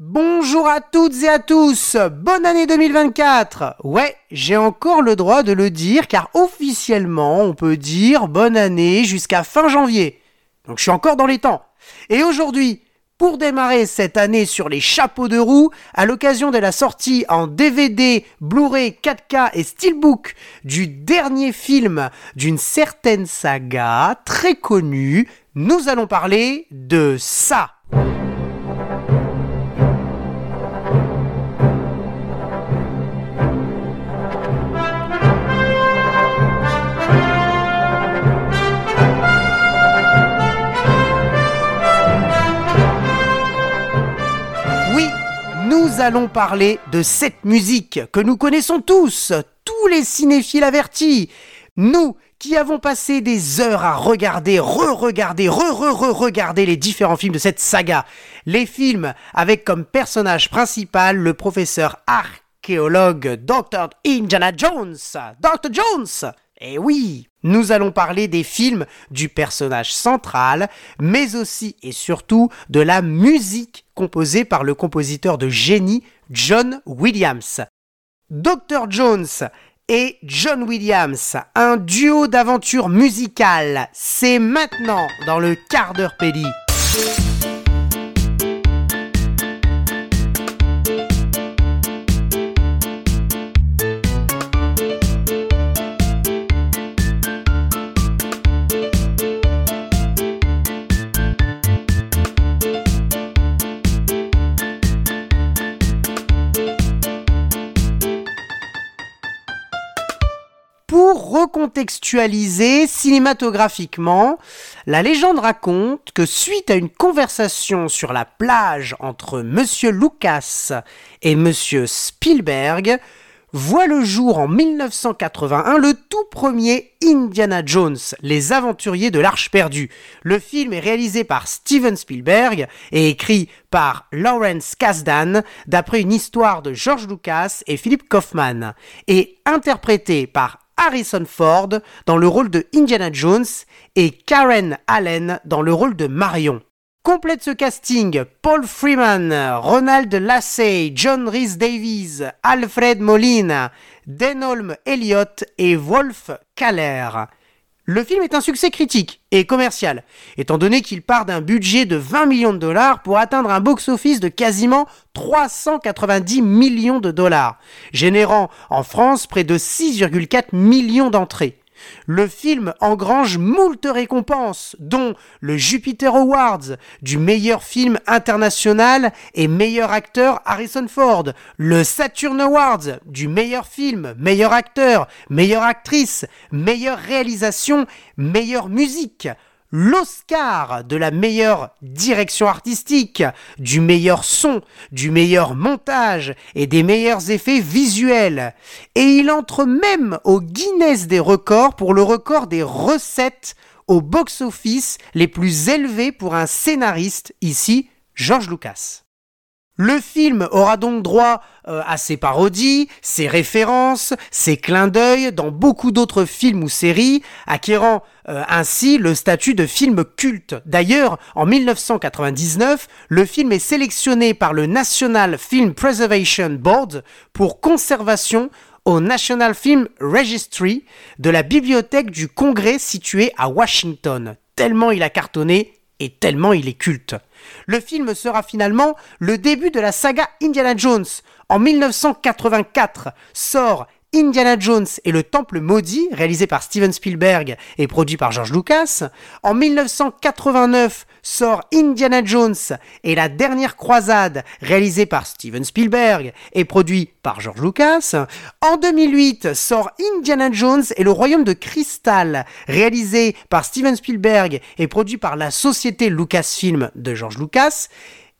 Bonjour à toutes et à tous, bonne année 2024 Ouais, j'ai encore le droit de le dire car officiellement on peut dire bonne année jusqu'à fin janvier. Donc je suis encore dans les temps. Et aujourd'hui, pour démarrer cette année sur les chapeaux de roue, à l'occasion de la sortie en DVD, Blu-ray, 4K et Steelbook du dernier film d'une certaine saga très connue, nous allons parler de ça. Allons parler de cette musique que nous connaissons tous, tous les cinéphiles avertis. Nous qui avons passé des heures à regarder, re-regarder, re-re-re-regarder les différents films de cette saga. Les films avec comme personnage principal le professeur archéologue Dr. Indiana Jones. Dr. Jones Eh oui nous allons parler des films du personnage central, mais aussi et surtout de la musique composée par le compositeur de génie John Williams. Dr. Jones et John Williams, un duo d'aventure musicale, c'est maintenant dans le quart d'heure pédi. Recontextualiser cinématographiquement, la légende raconte que suite à une conversation sur la plage entre Monsieur Lucas et Monsieur Spielberg, voit le jour en 1981 le tout premier Indiana Jones, les aventuriers de l'Arche perdue. Le film est réalisé par Steven Spielberg et écrit par Lawrence Kasdan d'après une histoire de George Lucas et Philip Kaufman et interprété par Harrison Ford dans le rôle de Indiana Jones et Karen Allen dans le rôle de Marion. Complète ce casting Paul Freeman, Ronald Lassey, John Rhys Davies, Alfred Molina, Denholm Elliott et Wolf Kaller. Le film est un succès critique et commercial, étant donné qu'il part d'un budget de 20 millions de dollars pour atteindre un box-office de quasiment 390 millions de dollars, générant en France près de 6,4 millions d'entrées. Le film engrange moult récompenses, dont le Jupiter Awards du meilleur film international et meilleur acteur Harrison Ford, le Saturn Awards du meilleur film, meilleur acteur, meilleure actrice, meilleure réalisation, meilleure musique, l'Oscar de la meilleure direction artistique, du meilleur son, du meilleur montage et des meilleurs effets visuels. Et il entre même au Guinness des records pour le record des recettes au box-office les plus élevés pour un scénariste, ici George Lucas. Le film aura donc droit euh, à ses parodies, ses références, ses clins d'œil dans beaucoup d'autres films ou séries, acquérant euh, ainsi le statut de film culte. D'ailleurs, en 1999, le film est sélectionné par le National Film Preservation Board pour conservation au National Film Registry de la bibliothèque du Congrès située à Washington. Tellement il a cartonné et tellement il est culte. Le film sera finalement le début de la saga Indiana Jones. En 1984 sort Indiana Jones et le Temple maudit, réalisé par Steven Spielberg et produit par George Lucas. En 1989 sort Indiana Jones et la dernière croisade, réalisé par Steven Spielberg et produit par George Lucas. En 2008 sort Indiana Jones et le Royaume de Cristal, réalisé par Steven Spielberg et produit par la société Lucasfilm de George Lucas.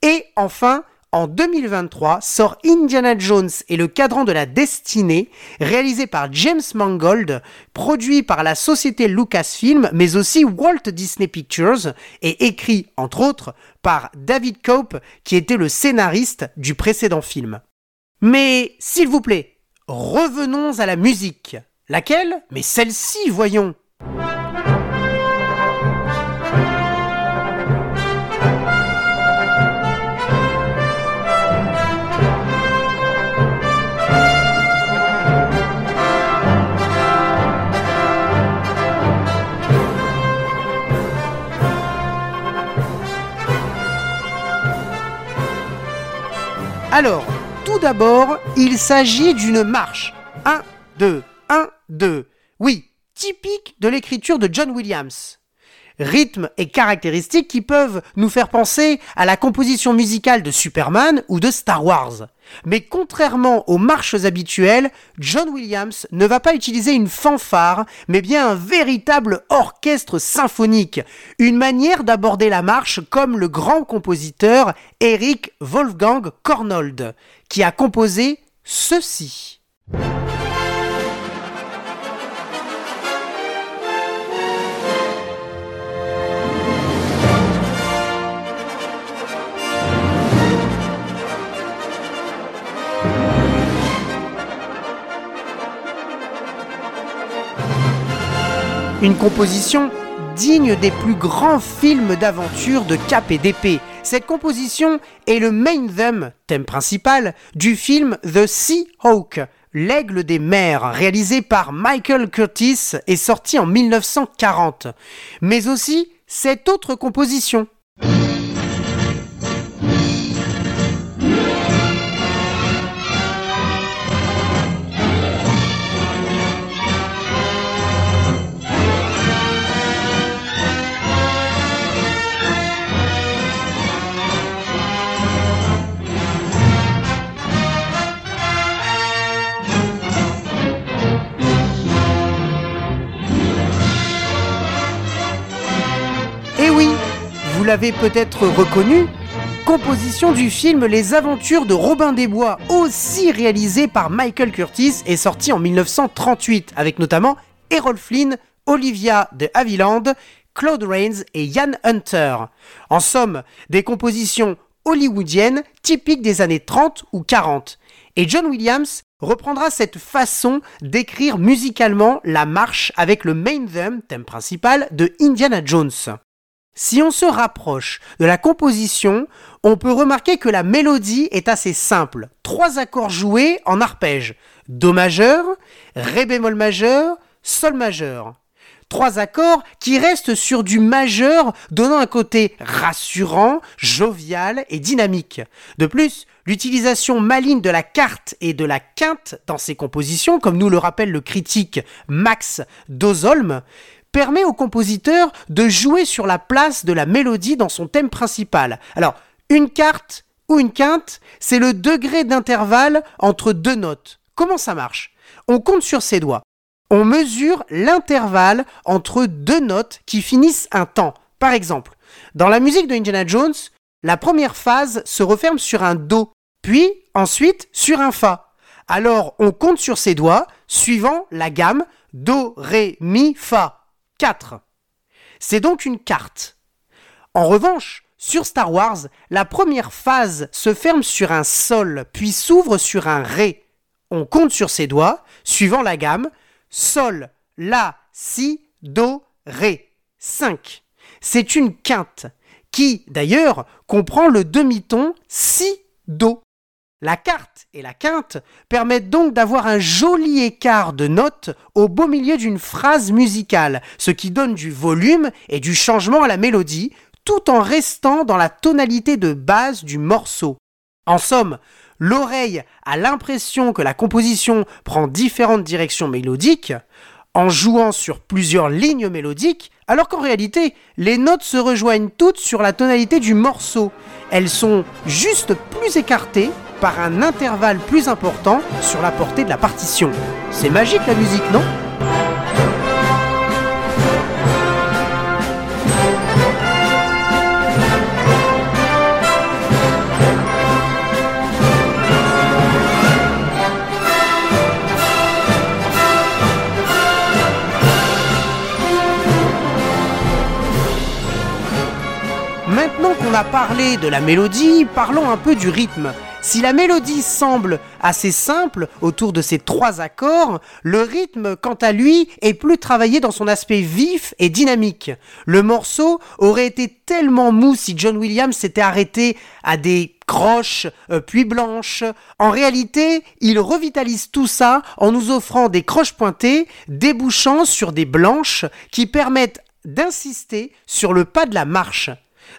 Et enfin, en 2023 sort Indiana Jones et le cadran de la destinée, réalisé par James Mangold, produit par la société Lucasfilm, mais aussi Walt Disney Pictures, et écrit, entre autres, par David Cope, qui était le scénariste du précédent film. Mais, s'il vous plaît, revenons à la musique. Laquelle? Mais celle-ci, voyons. Alors, tout d'abord, il s'agit d'une marche. 1, 2, 1, 2. Oui, typique de l'écriture de John Williams rythme et caractéristiques qui peuvent nous faire penser à la composition musicale de Superman ou de Star Wars. Mais contrairement aux marches habituelles, John Williams ne va pas utiliser une fanfare, mais bien un véritable orchestre symphonique, une manière d'aborder la marche comme le grand compositeur Eric Wolfgang Kornold, qui a composé ceci. Une composition digne des plus grands films d'aventure de cap et d'épée. Cette composition est le main theme, thème principal, du film The Sea Hawk, L'Aigle des mers, réalisé par Michael Curtis et sorti en 1940. Mais aussi cette autre composition, l'avez peut-être reconnu, composition du film Les Aventures de Robin des Bois, aussi réalisé par Michael Curtis et sorti en 1938, avec notamment Errol Flynn, Olivia de Havilland, Claude Rains et Ian Hunter. En somme, des compositions hollywoodiennes typiques des années 30 ou 40. Et John Williams reprendra cette façon d'écrire musicalement la marche avec le main theme, thème principal, de Indiana Jones. Si on se rapproche de la composition, on peut remarquer que la mélodie est assez simple. Trois accords joués en arpège. Do majeur, Ré bémol majeur, Sol majeur. Trois accords qui restent sur du majeur, donnant un côté rassurant, jovial et dynamique. De plus, l'utilisation maligne de la carte et de la quinte dans ces compositions, comme nous le rappelle le critique Max Dozolm, permet au compositeur de jouer sur la place de la mélodie dans son thème principal. Alors, une carte ou une quinte, c'est le degré d'intervalle entre deux notes. Comment ça marche? On compte sur ses doigts. On mesure l'intervalle entre deux notes qui finissent un temps. Par exemple, dans la musique de Indiana Jones, la première phase se referme sur un Do, puis ensuite sur un Fa. Alors on compte sur ses doigts suivant la gamme Do, Ré, Mi, Fa. 4. C'est donc une carte. En revanche, sur Star Wars, la première phase se ferme sur un Sol, puis s'ouvre sur un Ré. On compte sur ses doigts, suivant la gamme Sol, La, Si, Do, Ré. 5. C'est une quinte, qui, d'ailleurs, comprend le demi-ton Si, Do. La carte et la quinte permettent donc d'avoir un joli écart de notes au beau milieu d'une phrase musicale, ce qui donne du volume et du changement à la mélodie, tout en restant dans la tonalité de base du morceau. En somme, l'oreille a l'impression que la composition prend différentes directions mélodiques, en jouant sur plusieurs lignes mélodiques, alors qu'en réalité, les notes se rejoignent toutes sur la tonalité du morceau. Elles sont juste plus écartées par un intervalle plus important sur la portée de la partition. C'est magique la musique, non? Maintenant qu'on a parlé de la mélodie, parlons un peu du rythme. Si la mélodie semble assez simple autour de ces trois accords, le rythme, quant à lui, est plus travaillé dans son aspect vif et dynamique. Le morceau aurait été tellement mou si John Williams s'était arrêté à des croches euh, puis blanches. En réalité, il revitalise tout ça en nous offrant des croches pointées débouchant sur des blanches qui permettent d'insister sur le pas de la marche.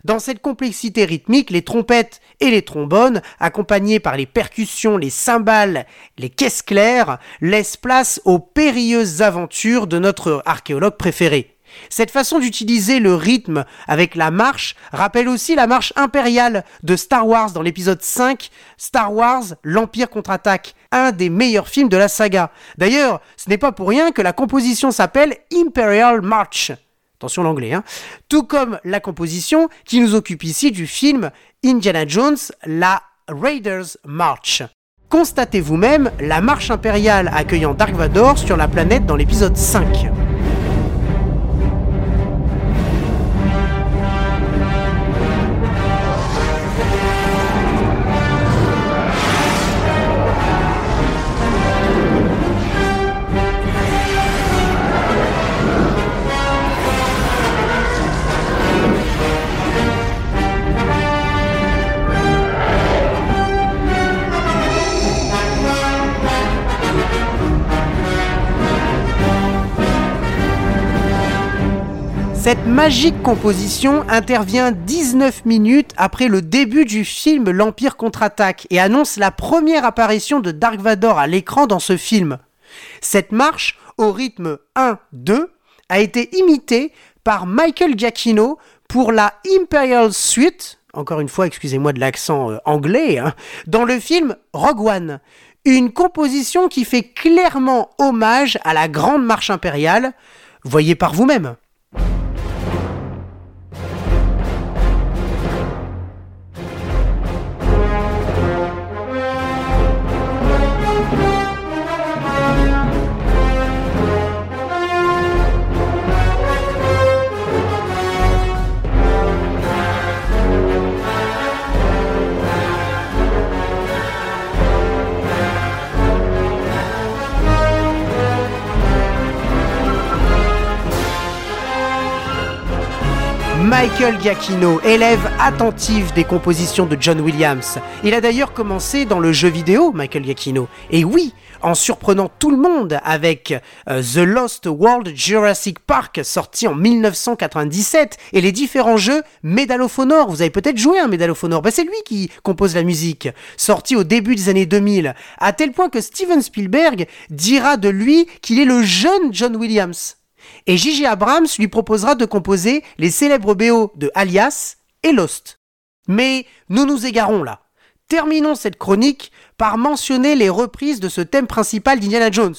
Dans cette complexité rythmique, les trompettes et les trombones, accompagnés par les percussions, les cymbales, les caisses claires, laissent place aux périlleuses aventures de notre archéologue préféré. Cette façon d'utiliser le rythme avec la marche rappelle aussi la marche impériale de Star Wars dans l'épisode 5, Star Wars, l'Empire contre-attaque, un des meilleurs films de la saga. D'ailleurs, ce n'est pas pour rien que la composition s'appelle Imperial March. Attention l'anglais, hein. Tout comme la composition qui nous occupe ici du film Indiana Jones, la Raiders March. Constatez vous-même la marche impériale accueillant Dark Vador sur la planète dans l'épisode 5. Cette magique composition intervient 19 minutes après le début du film L'Empire contre-attaque et annonce la première apparition de Dark Vador à l'écran dans ce film. Cette marche, au rythme 1-2, a été imitée par Michael Giacchino pour la Imperial Suite, encore une fois, excusez-moi de l'accent euh, anglais, hein, dans le film Rogue One. Une composition qui fait clairement hommage à la Grande Marche impériale. Voyez par vous-même. Michael Giacchino, élève attentif des compositions de John Williams. Il a d'ailleurs commencé dans le jeu vidéo, Michael Giacchino. Et oui, en surprenant tout le monde avec euh, The Lost World Jurassic Park, sorti en 1997, et les différents jeux Medal of Honor. Vous avez peut-être joué un Medal of Honor. Ben, c'est lui qui compose la musique, sorti au début des années 2000, à tel point que Steven Spielberg dira de lui qu'il est le jeune John Williams et Gigi Abrams lui proposera de composer les célèbres BO de Alias et Lost. Mais nous nous égarons là. Terminons cette chronique par mentionner les reprises de ce thème principal d'Indiana Jones.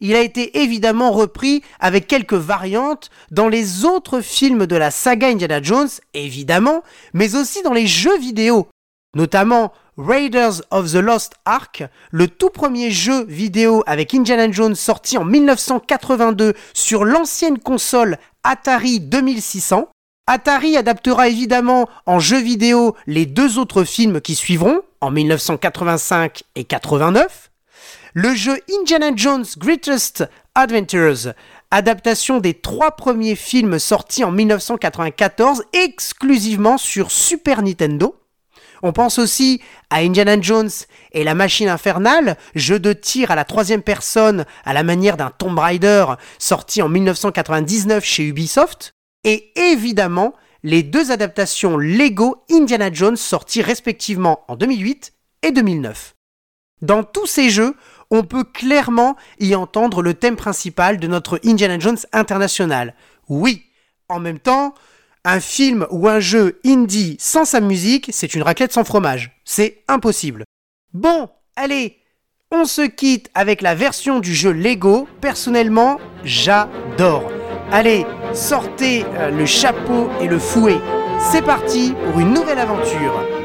Il a été évidemment repris avec quelques variantes dans les autres films de la saga Indiana Jones, évidemment, mais aussi dans les jeux vidéo, notamment Raiders of the Lost Ark, le tout premier jeu vidéo avec Indiana Jones sorti en 1982 sur l'ancienne console Atari 2600. Atari adaptera évidemment en jeu vidéo les deux autres films qui suivront en 1985 et 89. Le jeu Indiana Jones Greatest Adventures, adaptation des trois premiers films sortis en 1994 exclusivement sur Super Nintendo. On pense aussi à Indiana Jones et la machine infernale, jeu de tir à la troisième personne à la manière d'un Tomb Raider sorti en 1999 chez Ubisoft, et évidemment les deux adaptations Lego Indiana Jones sorties respectivement en 2008 et 2009. Dans tous ces jeux, on peut clairement y entendre le thème principal de notre Indiana Jones international. Oui, en même temps, un film ou un jeu indie sans sa musique, c'est une raclette sans fromage. C'est impossible. Bon, allez, on se quitte avec la version du jeu Lego. Personnellement, j'adore. Allez, sortez euh, le chapeau et le fouet. C'est parti pour une nouvelle aventure.